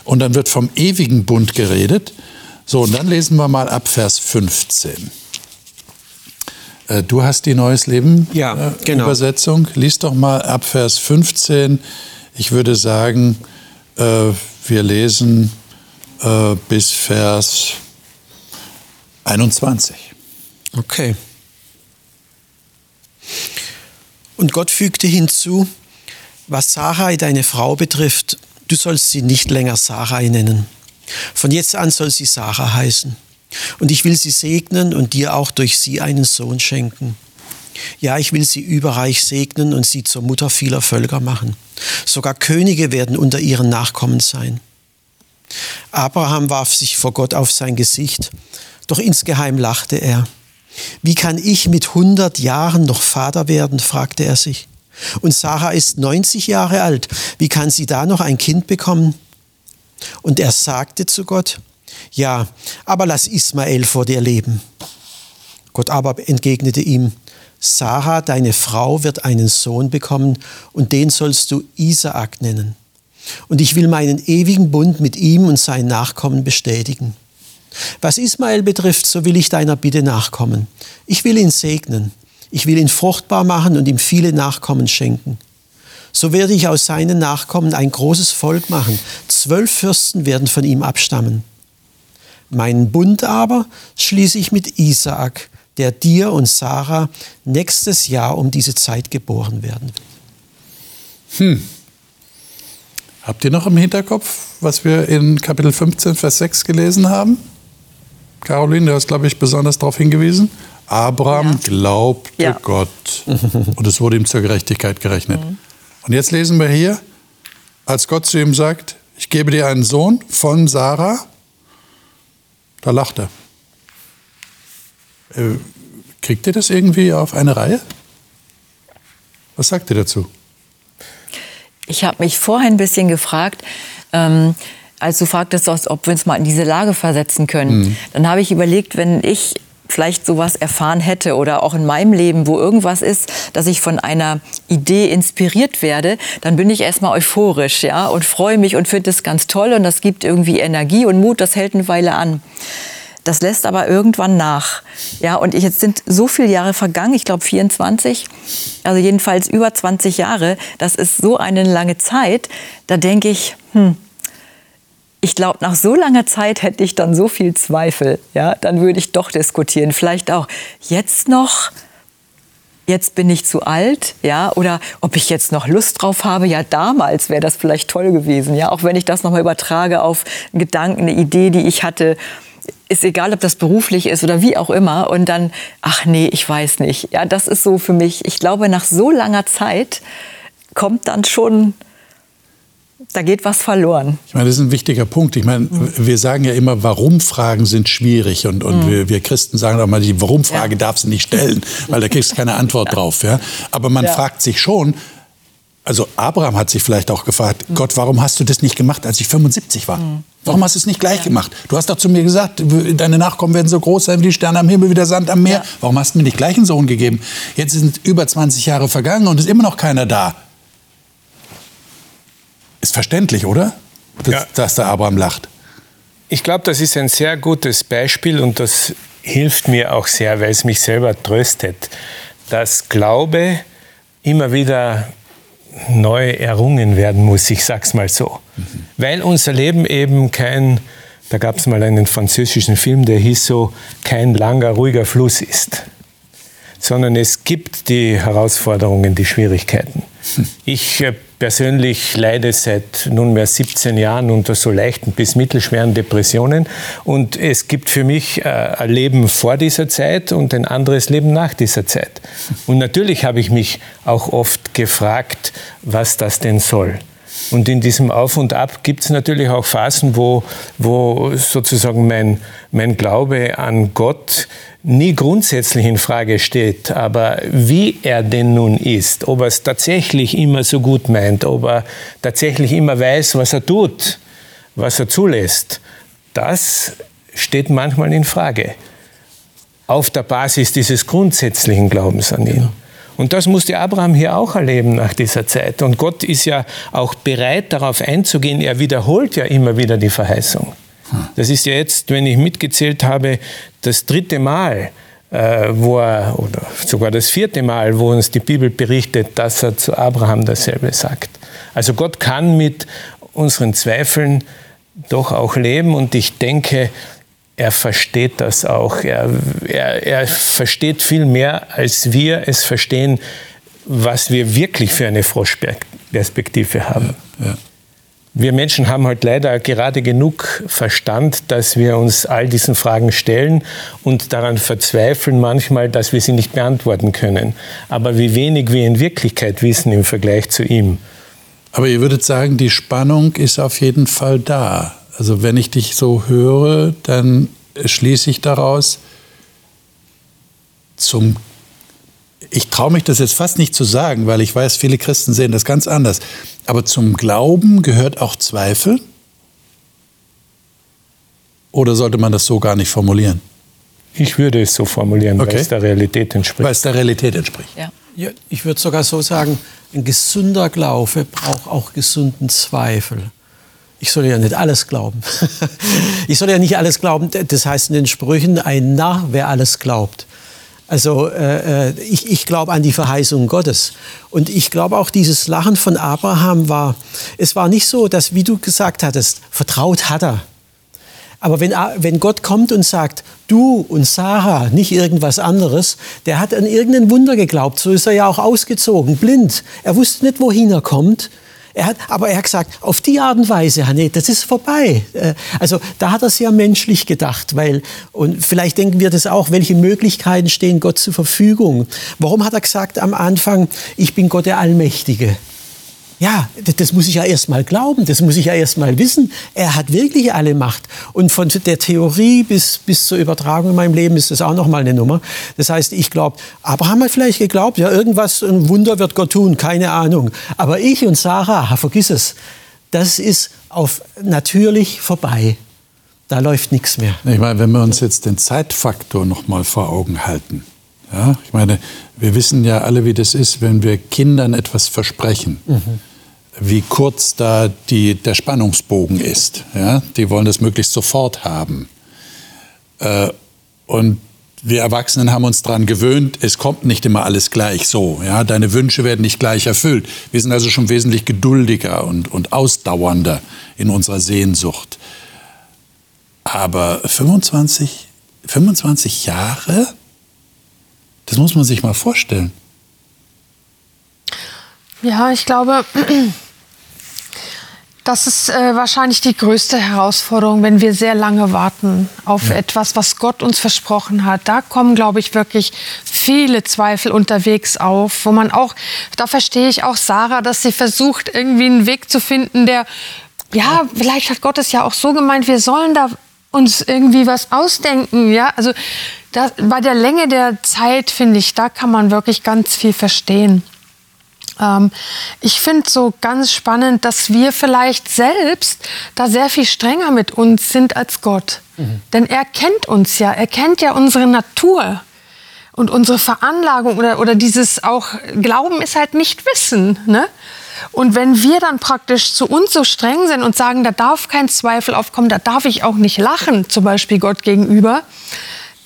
Und dann wird vom ewigen Bund geredet. So, und dann lesen wir mal ab Vers 15. Äh, du hast die Neues Leben ja, äh, genau. Übersetzung. Lies doch mal ab Vers 15. Ich würde sagen, äh, wir lesen äh, bis Vers 21. Okay. Und Gott fügte hinzu, was Sarai, deine Frau, betrifft, du sollst sie nicht länger Sarai nennen. Von jetzt an soll sie Sarah heißen. Und ich will sie segnen und dir auch durch sie einen Sohn schenken. Ja, ich will sie überreich segnen und sie zur Mutter vieler Völker machen. Sogar Könige werden unter ihren Nachkommen sein. Abraham warf sich vor Gott auf sein Gesicht, doch insgeheim lachte er. Wie kann ich mit 100 Jahren noch Vater werden? fragte er sich. Und Sarah ist 90 Jahre alt. Wie kann sie da noch ein Kind bekommen? Und er sagte zu Gott, ja, aber lass Ismael vor dir leben. Gott aber entgegnete ihm, Sarah, deine Frau, wird einen Sohn bekommen und den sollst du Isaak nennen. Und ich will meinen ewigen Bund mit ihm und seinen Nachkommen bestätigen. Was Ismael betrifft, so will ich deiner Bitte nachkommen. Ich will ihn segnen. Ich will ihn fruchtbar machen und ihm viele Nachkommen schenken. So werde ich aus seinen Nachkommen ein großes Volk machen. Zwölf Fürsten werden von ihm abstammen. Meinen Bund aber schließe ich mit Isaak, der dir und Sarah nächstes Jahr um diese Zeit geboren werden wird. Hm. Habt ihr noch im Hinterkopf, was wir in Kapitel 15, Vers 6 gelesen haben? Caroline, du hast, glaube ich, besonders darauf hingewiesen. Abraham ja. glaubte ja. Gott und es wurde ihm zur Gerechtigkeit gerechnet. Mhm. Und jetzt lesen wir hier, als Gott zu ihm sagt, ich gebe dir einen Sohn von Sarah, da lacht er. Äh, kriegt ihr das irgendwie auf eine Reihe? Was sagt ihr dazu? Ich habe mich vorher ein bisschen gefragt, ähm, als du fragtest, ob wir uns mal in diese Lage versetzen können. Mhm. Dann habe ich überlegt, wenn ich vielleicht sowas erfahren hätte oder auch in meinem Leben, wo irgendwas ist, dass ich von einer Idee inspiriert werde, dann bin ich erstmal euphorisch, ja, und freue mich und finde es ganz toll und das gibt irgendwie Energie und Mut, das hält eine Weile an. Das lässt aber irgendwann nach. Ja, und jetzt sind so viele Jahre vergangen, ich glaube 24, also jedenfalls über 20 Jahre. Das ist so eine lange Zeit. Da denke ich, hm, ich glaube, nach so langer Zeit hätte ich dann so viel Zweifel. Ja, dann würde ich doch diskutieren. Vielleicht auch jetzt noch. Jetzt bin ich zu alt, ja, oder ob ich jetzt noch Lust drauf habe. Ja, damals wäre das vielleicht toll gewesen, ja, auch wenn ich das nochmal übertrage auf einen Gedanken, eine Idee, die ich hatte ist egal, ob das beruflich ist oder wie auch immer. Und dann, ach nee, ich weiß nicht. Ja, das ist so für mich. Ich glaube, nach so langer Zeit kommt dann schon da geht was verloren. Ich meine, das ist ein wichtiger Punkt. Ich meine, mhm. wir sagen ja immer, Warum-Fragen sind schwierig. Und, und mhm. wir, wir, Christen sagen auch mal, die Warum-Frage ja. darfst du nicht stellen, weil da kriegst du keine Antwort ja. drauf. Ja? Aber man ja. fragt sich schon, also Abraham hat sich vielleicht auch gefragt, mhm. Gott, warum hast du das nicht gemacht, als ich 75 war? Mhm. Warum hast du es nicht gleich gemacht? Du hast doch zu mir gesagt, deine Nachkommen werden so groß sein wie die Sterne am Himmel, wie der Sand am Meer. Warum hast du mir nicht gleich einen Sohn gegeben? Jetzt sind über 20 Jahre vergangen und ist immer noch keiner da. Ist verständlich, oder? Dass, ja. dass der Abraham lacht. Ich glaube, das ist ein sehr gutes Beispiel und das hilft mir auch sehr, weil es mich selber tröstet, dass Glaube immer wieder neu errungen werden muss, ich sag's mal so. Mhm. Weil unser Leben eben kein, da gab es mal einen französischen Film, der hieß so, kein langer, ruhiger Fluss ist. Sondern es gibt die Herausforderungen, die Schwierigkeiten. Hm. Ich äh, persönlich leide seit nunmehr 17 Jahren unter so leichten bis mittelschweren Depressionen. Und es gibt für mich äh, ein Leben vor dieser Zeit und ein anderes Leben nach dieser Zeit. Und natürlich habe ich mich auch oft gefragt, was das denn soll. Und in diesem Auf und Ab gibt es natürlich auch Phasen, wo, wo sozusagen mein, mein Glaube an Gott nie grundsätzlich in Frage steht, aber wie er denn nun ist, ob er es tatsächlich immer so gut meint, ob er tatsächlich immer weiß, was er tut, was er zulässt, das steht manchmal in Frage. Auf der Basis dieses grundsätzlichen Glaubens an ihn. Und das musste Abraham hier auch erleben nach dieser Zeit. Und Gott ist ja auch bereit, darauf einzugehen. Er wiederholt ja immer wieder die Verheißung. Das ist ja jetzt, wenn ich mitgezählt habe, das dritte Mal, äh, wo er, oder sogar das vierte Mal, wo uns die Bibel berichtet, dass er zu Abraham dasselbe sagt. Also Gott kann mit unseren Zweifeln doch auch leben und ich denke, er versteht das auch. Er, er, er versteht viel mehr, als wir es verstehen, was wir wirklich für eine Froschperspektive haben. Ja, ja. Wir Menschen haben halt leider gerade genug Verstand, dass wir uns all diesen Fragen stellen und daran verzweifeln manchmal, dass wir sie nicht beantworten können. Aber wie wenig wir in Wirklichkeit wissen im Vergleich zu ihm. Aber ihr würdet sagen, die Spannung ist auf jeden Fall da. Also wenn ich dich so höre, dann schließe ich daraus, zum ich traue mich das jetzt fast nicht zu sagen, weil ich weiß, viele Christen sehen das ganz anders. Aber zum Glauben gehört auch Zweifel? Oder sollte man das so gar nicht formulieren? Ich würde es so formulieren, okay. weil es der Realität entspricht. Weil es der Realität entspricht. Ja. ja ich würde sogar so sagen, ein gesunder Glaube braucht auch gesunden Zweifel. Ich soll ja nicht alles glauben. ich soll ja nicht alles glauben. Das heißt in den Sprüchen, ein Narr, wer alles glaubt. Also äh, äh, ich, ich glaube an die Verheißung Gottes. Und ich glaube auch, dieses Lachen von Abraham war, es war nicht so, dass, wie du gesagt hattest, vertraut hat er. Aber wenn, wenn Gott kommt und sagt, du und Sarah, nicht irgendwas anderes, der hat an irgendein Wunder geglaubt. So ist er ja auch ausgezogen, blind. Er wusste nicht, wohin er kommt. Er hat, aber er hat gesagt, auf die Art und Weise, nee, das ist vorbei. Äh, also da hat er sehr menschlich gedacht, weil, und vielleicht denken wir das auch, welche Möglichkeiten stehen Gott zur Verfügung. Warum hat er gesagt am Anfang, ich bin Gott der Allmächtige? Ja, das muss ich ja erst mal glauben, das muss ich ja erst mal wissen. Er hat wirklich alle Macht. Und von der Theorie bis, bis zur Übertragung in meinem Leben ist das auch noch mal eine Nummer. Das heißt, ich glaube, Abraham hat vielleicht geglaubt, ja, irgendwas, ein Wunder wird Gott tun, keine Ahnung. Aber ich und Sarah, vergiss es, das ist auf natürlich vorbei. Da läuft nichts mehr. Ich meine, wenn wir uns jetzt den Zeitfaktor noch mal vor Augen halten. Ja, ich meine, wir wissen ja alle, wie das ist, wenn wir Kindern etwas versprechen. Mhm wie kurz da die, der Spannungsbogen ist. Ja? Die wollen das möglichst sofort haben. Äh, und wir Erwachsenen haben uns daran gewöhnt, es kommt nicht immer alles gleich so. Ja? Deine Wünsche werden nicht gleich erfüllt. Wir sind also schon wesentlich geduldiger und, und ausdauernder in unserer Sehnsucht. Aber 25, 25 Jahre, das muss man sich mal vorstellen. Ja, ich glaube, das ist äh, wahrscheinlich die größte Herausforderung, wenn wir sehr lange warten auf ja. etwas, was Gott uns versprochen hat. Da kommen, glaube ich, wirklich viele Zweifel unterwegs auf, wo man auch, da verstehe ich auch Sarah, dass sie versucht, irgendwie einen Weg zu finden, der, ja, vielleicht hat Gott es ja auch so gemeint, wir sollen da uns irgendwie was ausdenken, ja, also da, bei der Länge der Zeit, finde ich, da kann man wirklich ganz viel verstehen. Ähm, ich finde so ganz spannend, dass wir vielleicht selbst da sehr viel strenger mit uns sind als Gott. Mhm. Denn er kennt uns ja, er kennt ja unsere Natur und unsere Veranlagung oder, oder dieses auch Glauben ist halt nicht Wissen. Ne? Und wenn wir dann praktisch zu uns so streng sind und sagen, da darf kein Zweifel aufkommen, da darf ich auch nicht lachen, zum Beispiel Gott gegenüber,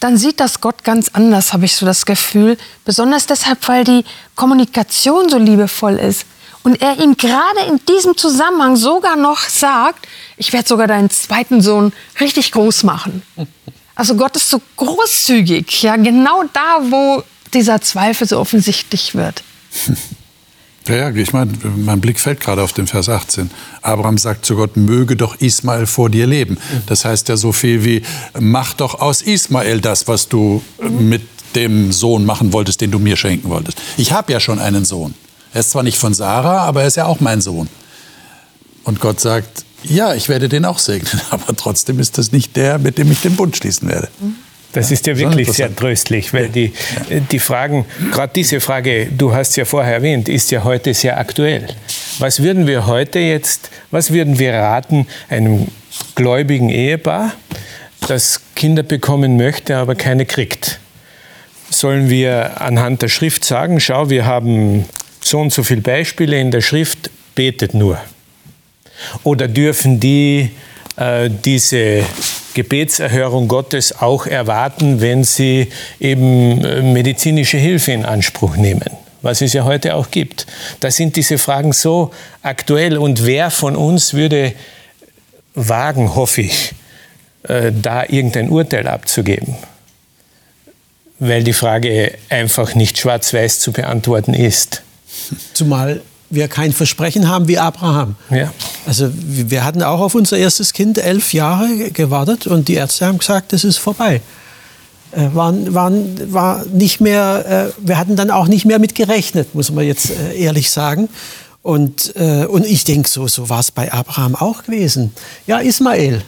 dann sieht das Gott ganz anders, habe ich so das Gefühl. Besonders deshalb, weil die Kommunikation so liebevoll ist. Und er ihm gerade in diesem Zusammenhang sogar noch sagt, ich werde sogar deinen zweiten Sohn richtig groß machen. Also Gott ist so großzügig, ja, genau da, wo dieser Zweifel so offensichtlich wird. Ja, ja, ich meine, mein Blick fällt gerade auf den Vers 18. Abraham sagt zu Gott, möge doch Ismael vor dir leben. Das heißt ja so viel wie, mach doch aus Ismael das, was du mit dem Sohn machen wolltest, den du mir schenken wolltest. Ich habe ja schon einen Sohn. Er ist zwar nicht von Sarah, aber er ist ja auch mein Sohn. Und Gott sagt, ja, ich werde den auch segnen, aber trotzdem ist das nicht der, mit dem ich den Bund schließen werde. Mhm. Das ist ja wirklich sehr tröstlich, weil die, die Fragen, gerade diese Frage, du hast ja vorher erwähnt, ist ja heute sehr aktuell. Was würden wir heute jetzt, was würden wir raten einem gläubigen Ehepaar, das Kinder bekommen möchte, aber keine kriegt? Sollen wir anhand der Schrift sagen, schau, wir haben so und so viele Beispiele in der Schrift, betet nur? Oder dürfen die diese Gebetserhörung Gottes auch erwarten, wenn sie eben äh, medizinische Hilfe in Anspruch nehmen, was es ja heute auch gibt. Da sind diese Fragen so aktuell und wer von uns würde wagen, hoffe ich, äh, da irgendein Urteil abzugeben, weil die Frage einfach nicht schwarz-weiß zu beantworten ist. Zumal wir kein Versprechen haben wie Abraham. Ja. Also wir hatten auch auf unser erstes Kind elf Jahre gewartet und die Ärzte haben gesagt, das ist vorbei. Äh, waren, waren, war nicht mehr, äh, wir hatten dann auch nicht mehr mit gerechnet, muss man jetzt äh, ehrlich sagen. Und, äh, und ich denke, so, so war es bei Abraham auch gewesen. Ja, Ismael,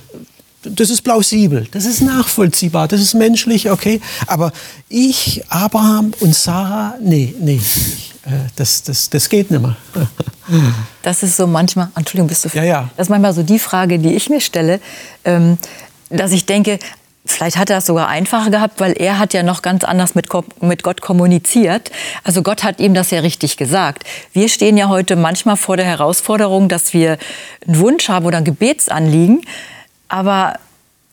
das ist plausibel, das ist nachvollziehbar, das ist menschlich, okay. Aber ich, Abraham und Sarah, nee, nee. Äh, das, das, das geht nicht mehr. Das ist so manchmal, Entschuldigung, bist du ja, ja. Das ist manchmal so die Frage, die ich mir stelle, ähm, dass ich denke, Vielleicht hat er es sogar einfacher gehabt, weil er hat ja noch ganz anders mit, mit Gott kommuniziert. Also Gott hat ihm das ja richtig gesagt. Wir stehen ja heute manchmal vor der Herausforderung, dass wir einen Wunsch haben oder ein Gebetsanliegen, aber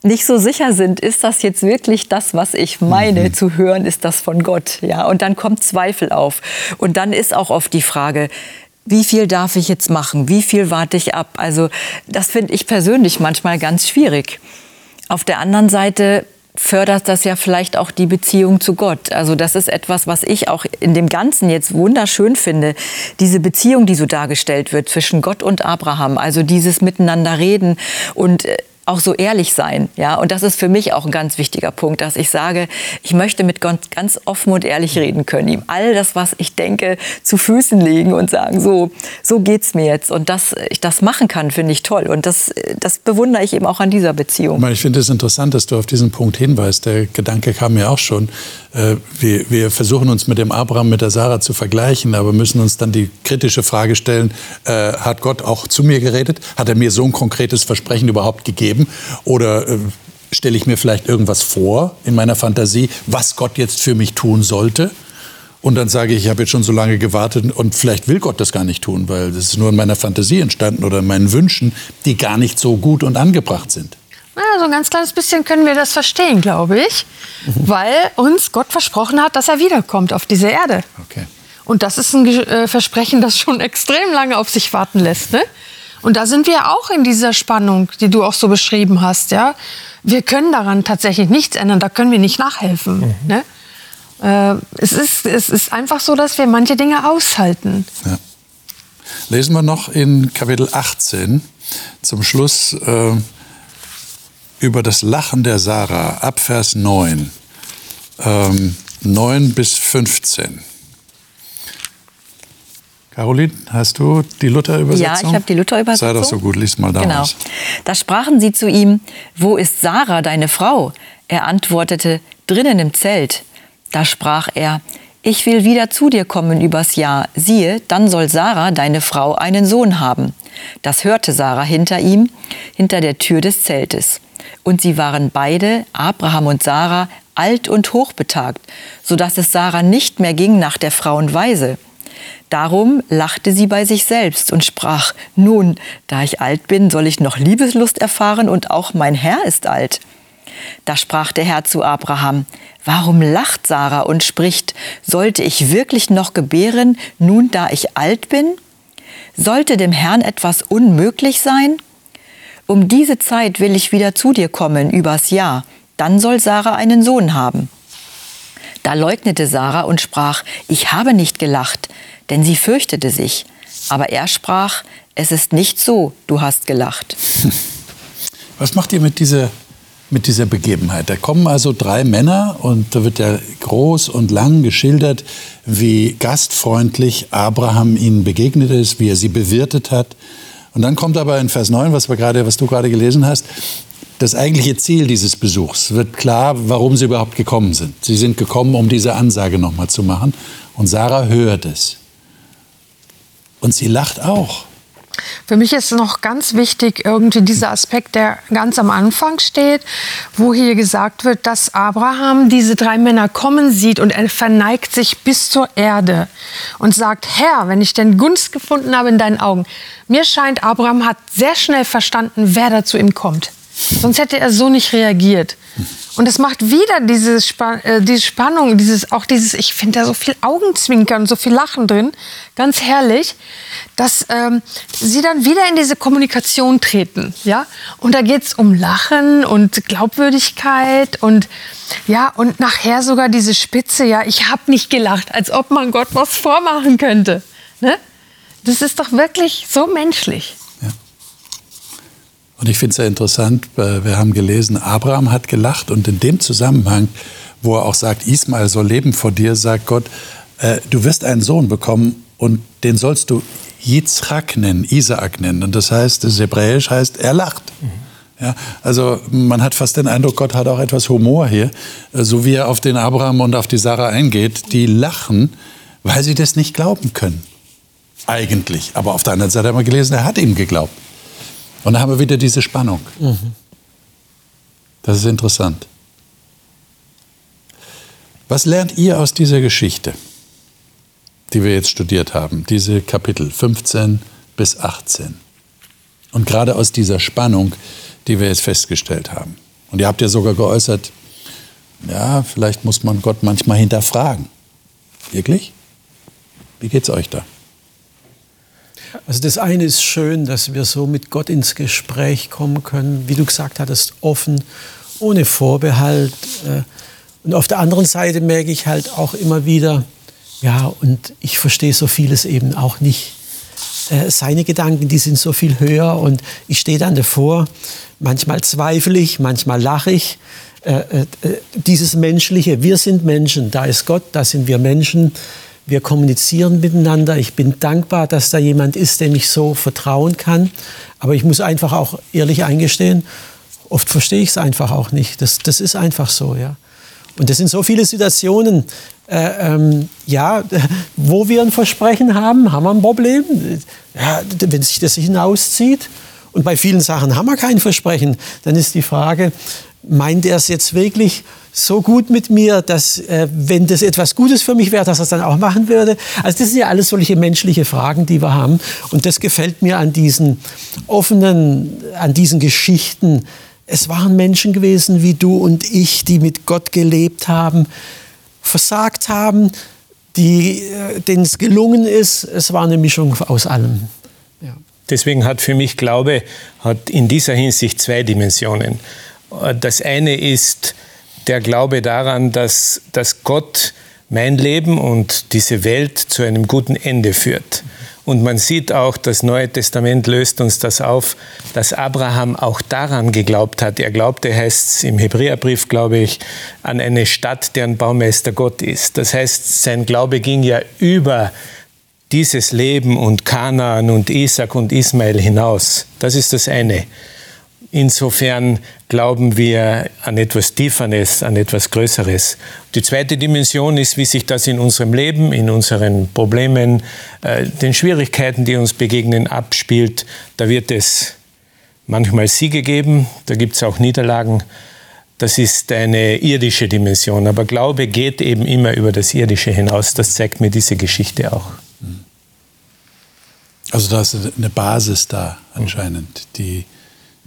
nicht so sicher sind, ist das jetzt wirklich das, was ich meine mhm. zu hören, ist das von Gott, ja? Und dann kommt Zweifel auf. Und dann ist auch oft die Frage, wie viel darf ich jetzt machen? Wie viel warte ich ab? Also, das finde ich persönlich manchmal ganz schwierig. auf der anderen Seite fördert das ja vielleicht auch die Beziehung zu Gott. Also das ist etwas, was ich auch in dem Ganzen jetzt wunderschön finde. Diese Beziehung, die so dargestellt wird zwischen Gott und Abraham. Also dieses Miteinander reden und äh, auch so ehrlich sein. Ja? Und das ist für mich auch ein ganz wichtiger Punkt, dass ich sage, ich möchte mit Gott ganz offen und ehrlich reden können, ihm all das, was ich denke, zu Füßen legen und sagen, so, so geht's mir jetzt. Und dass ich das machen kann, finde ich toll. Und das, das bewundere ich eben auch an dieser Beziehung. Ich finde es interessant, dass du auf diesen Punkt hinweist. Der Gedanke kam mir auch schon. Äh, wir, wir versuchen uns mit dem Abraham, mit der Sarah zu vergleichen, aber müssen uns dann die kritische Frage stellen, äh, hat Gott auch zu mir geredet? Hat er mir so ein konkretes Versprechen überhaupt gegeben? Geben? Oder äh, stelle ich mir vielleicht irgendwas vor in meiner Fantasie, was Gott jetzt für mich tun sollte? Und dann sage ich, ich habe jetzt schon so lange gewartet und vielleicht will Gott das gar nicht tun, weil das ist nur in meiner Fantasie entstanden oder in meinen Wünschen, die gar nicht so gut und angebracht sind. Ja, so ein ganz kleines bisschen können wir das verstehen, glaube ich, mhm. weil uns Gott versprochen hat, dass er wiederkommt auf diese Erde. Okay. Und das ist ein äh, Versprechen, das schon extrem lange auf sich warten lässt. Ne? Und da sind wir auch in dieser Spannung, die du auch so beschrieben hast. Ja? Wir können daran tatsächlich nichts ändern, da können wir nicht nachhelfen. Mhm. Ne? Äh, es, ist, es ist einfach so, dass wir manche Dinge aushalten. Ja. Lesen wir noch in Kapitel 18 zum Schluss äh, über das Lachen der Sarah ab Vers 9. Ähm, 9 bis 15. Caroline, hast du die Luther-Übersetzung? Ja, ich habe die Luther-Übersetzung. Sei doch so gut, lies mal daraus. Genau. Da sprachen sie zu ihm, wo ist Sarah, deine Frau? Er antwortete, drinnen im Zelt. Da sprach er, ich will wieder zu dir kommen übers Jahr. Siehe, dann soll Sarah, deine Frau, einen Sohn haben. Das hörte Sarah hinter ihm, hinter der Tür des Zeltes. Und sie waren beide, Abraham und Sarah, alt und hochbetagt, so dass es Sarah nicht mehr ging nach der Frauenweise. Darum lachte sie bei sich selbst und sprach, nun, da ich alt bin, soll ich noch Liebeslust erfahren und auch mein Herr ist alt. Da sprach der Herr zu Abraham, warum lacht Sarah und spricht, sollte ich wirklich noch gebären, nun da ich alt bin? Sollte dem Herrn etwas unmöglich sein? Um diese Zeit will ich wieder zu dir kommen, übers Jahr, dann soll Sarah einen Sohn haben. Da leugnete Sarah und sprach, ich habe nicht gelacht, denn sie fürchtete sich. Aber er sprach, es ist nicht so, du hast gelacht. Was macht ihr mit dieser, mit dieser Begebenheit? Da kommen also drei Männer und da wird ja groß und lang geschildert, wie gastfreundlich Abraham ihnen begegnet ist, wie er sie bewirtet hat. Und dann kommt aber in Vers 9, was, wir gerade, was du gerade gelesen hast, das eigentliche Ziel dieses Besuchs wird klar, warum sie überhaupt gekommen sind. Sie sind gekommen, um diese Ansage nochmal zu machen. Und Sarah hört es. Und sie lacht auch. Für mich ist noch ganz wichtig irgendwie dieser Aspekt, der ganz am Anfang steht, wo hier gesagt wird, dass Abraham diese drei Männer kommen sieht und er verneigt sich bis zur Erde und sagt, Herr, wenn ich denn Gunst gefunden habe in deinen Augen. Mir scheint, Abraham hat sehr schnell verstanden, wer da zu ihm kommt. Sonst hätte er so nicht reagiert. Und es macht wieder diese, Span äh, diese Spannung, dieses, auch dieses, ich finde da so viel Augenzwinkern, so viel Lachen drin, ganz herrlich, dass ähm, sie dann wieder in diese Kommunikation treten. Ja? Und da geht es um Lachen und Glaubwürdigkeit und ja, und nachher sogar diese Spitze, ja, ich habe nicht gelacht, als ob man Gott was vormachen könnte. Ne? Das ist doch wirklich so menschlich. Und ich finde es sehr interessant, wir haben gelesen, Abraham hat gelacht und in dem Zusammenhang, wo er auch sagt, Ismael soll leben vor dir, sagt Gott, äh, du wirst einen Sohn bekommen und den sollst du Yitzchak nennen, Isaak nennen. Und das heißt, das Hebräisch heißt, er lacht. Mhm. Ja, also man hat fast den Eindruck, Gott hat auch etwas Humor hier, äh, so wie er auf den Abraham und auf die Sarah eingeht. Die lachen, weil sie das nicht glauben können. Eigentlich. Aber auf der anderen Seite haben wir gelesen, er hat ihm geglaubt. Und da haben wir wieder diese Spannung. Mhm. Das ist interessant. Was lernt ihr aus dieser Geschichte, die wir jetzt studiert haben, diese Kapitel 15 bis 18? Und gerade aus dieser Spannung, die wir jetzt festgestellt haben. Und ihr habt ja sogar geäußert, ja, vielleicht muss man Gott manchmal hinterfragen. Wirklich? Wie geht's euch da? Also das eine ist schön, dass wir so mit Gott ins Gespräch kommen können, wie du gesagt hattest, offen, ohne Vorbehalt. Äh, und auf der anderen Seite merke ich halt auch immer wieder, ja, und ich verstehe so vieles eben auch nicht. Äh, seine Gedanken, die sind so viel höher und ich stehe dann davor. Manchmal zweifle ich, manchmal lache ich. Äh, dieses Menschliche, wir sind Menschen, da ist Gott, da sind wir Menschen. Wir kommunizieren miteinander. Ich bin dankbar, dass da jemand ist, dem ich so vertrauen kann. Aber ich muss einfach auch ehrlich eingestehen, oft verstehe ich es einfach auch nicht. Das, das ist einfach so, ja. Und das sind so viele Situationen, äh, ähm, ja, wo wir ein Versprechen haben, haben wir ein Problem. Ja, wenn sich das hinauszieht und bei vielen Sachen haben wir kein Versprechen, dann ist die Frage, meint er es jetzt wirklich so gut mit mir, dass äh, wenn das etwas Gutes für mich wäre, dass er es dann auch machen würde? Also das sind ja alles solche menschliche Fragen, die wir haben. Und das gefällt mir an diesen offenen, an diesen Geschichten, es waren Menschen gewesen wie du und ich, die mit Gott gelebt haben, versagt haben, äh, denen es gelungen ist. Es war eine Mischung aus allem. Deswegen hat für mich Glaube hat in dieser Hinsicht zwei Dimensionen. Das eine ist der Glaube daran, dass, dass Gott mein Leben und diese Welt zu einem guten Ende führt. Und man sieht auch, das Neue Testament löst uns das auf, dass Abraham auch daran geglaubt hat. Er glaubte, heißt es im Hebräerbrief, glaube ich, an eine Stadt, deren Baumeister Gott ist. Das heißt, sein Glaube ging ja über dieses Leben und Kanaan und Isaac und Ismael hinaus. Das ist das eine. Insofern glauben wir an etwas Tieferes, an etwas Größeres. Die zweite Dimension ist, wie sich das in unserem Leben, in unseren Problemen, äh, den Schwierigkeiten, die uns begegnen, abspielt. Da wird es manchmal Siege geben, da gibt es auch Niederlagen. Das ist eine irdische Dimension. Aber Glaube geht eben immer über das Irdische hinaus. Das zeigt mir diese Geschichte auch. Also da ist eine Basis da anscheinend, die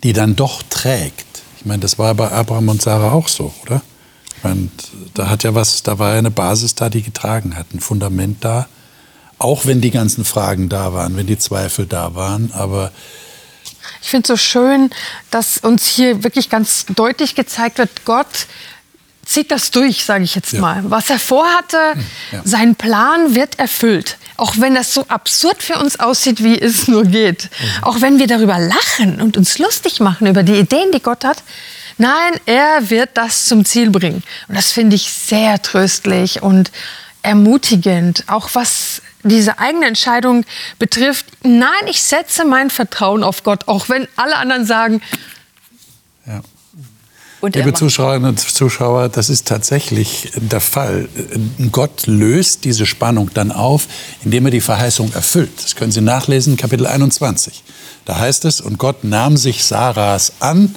die dann doch trägt. Ich meine, das war bei Abraham und Sarah auch so, oder? Ich meine, da hat ja was, da war ja eine Basis da, die getragen hat, ein Fundament da. Auch wenn die ganzen Fragen da waren, wenn die Zweifel da waren, aber ich finde es so schön, dass uns hier wirklich ganz deutlich gezeigt wird, Gott zieht das durch, sage ich jetzt ja. mal. Was er vorhatte, hm, ja. sein Plan wird erfüllt. Auch wenn das so absurd für uns aussieht, wie es nur geht. Mhm. Auch wenn wir darüber lachen und uns lustig machen über die Ideen, die Gott hat. Nein, er wird das zum Ziel bringen. Und das finde ich sehr tröstlich und ermutigend. Auch was diese eigene Entscheidung betrifft. Nein, ich setze mein Vertrauen auf Gott, auch wenn alle anderen sagen. Und Liebe Zuschauerinnen und Zuschauer, das ist tatsächlich der Fall. Gott löst diese Spannung dann auf, indem er die Verheißung erfüllt. Das können Sie nachlesen, Kapitel 21. Da heißt es, und Gott nahm sich Sarahs an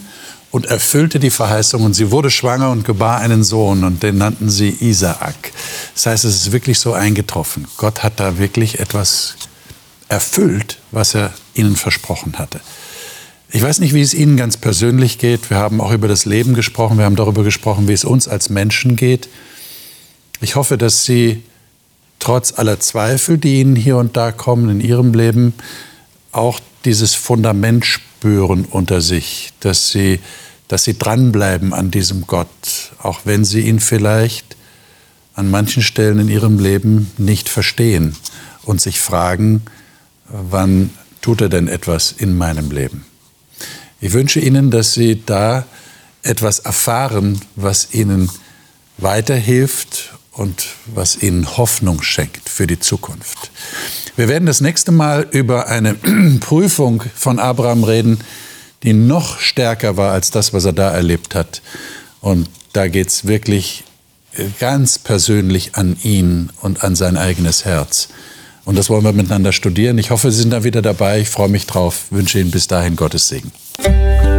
und erfüllte die Verheißung und sie wurde schwanger und gebar einen Sohn und den nannten sie Isaak. Das heißt, es ist wirklich so eingetroffen. Gott hat da wirklich etwas erfüllt, was er ihnen versprochen hatte. Ich weiß nicht, wie es Ihnen ganz persönlich geht. Wir haben auch über das Leben gesprochen. Wir haben darüber gesprochen, wie es uns als Menschen geht. Ich hoffe, dass Sie trotz aller Zweifel, die Ihnen hier und da kommen in Ihrem Leben, auch dieses Fundament spüren unter sich, dass Sie, dass Sie dranbleiben an diesem Gott, auch wenn Sie ihn vielleicht an manchen Stellen in Ihrem Leben nicht verstehen und sich fragen, wann tut er denn etwas in meinem Leben? Ich wünsche Ihnen, dass Sie da etwas erfahren, was Ihnen weiterhilft und was Ihnen Hoffnung schenkt für die Zukunft. Wir werden das nächste Mal über eine Prüfung von Abraham reden, die noch stärker war als das, was er da erlebt hat. Und da geht es wirklich ganz persönlich an ihn und an sein eigenes Herz. Und das wollen wir miteinander studieren. Ich hoffe, Sie sind da wieder dabei. Ich freue mich drauf. Wünsche Ihnen bis dahin Gottes Segen. Thank you.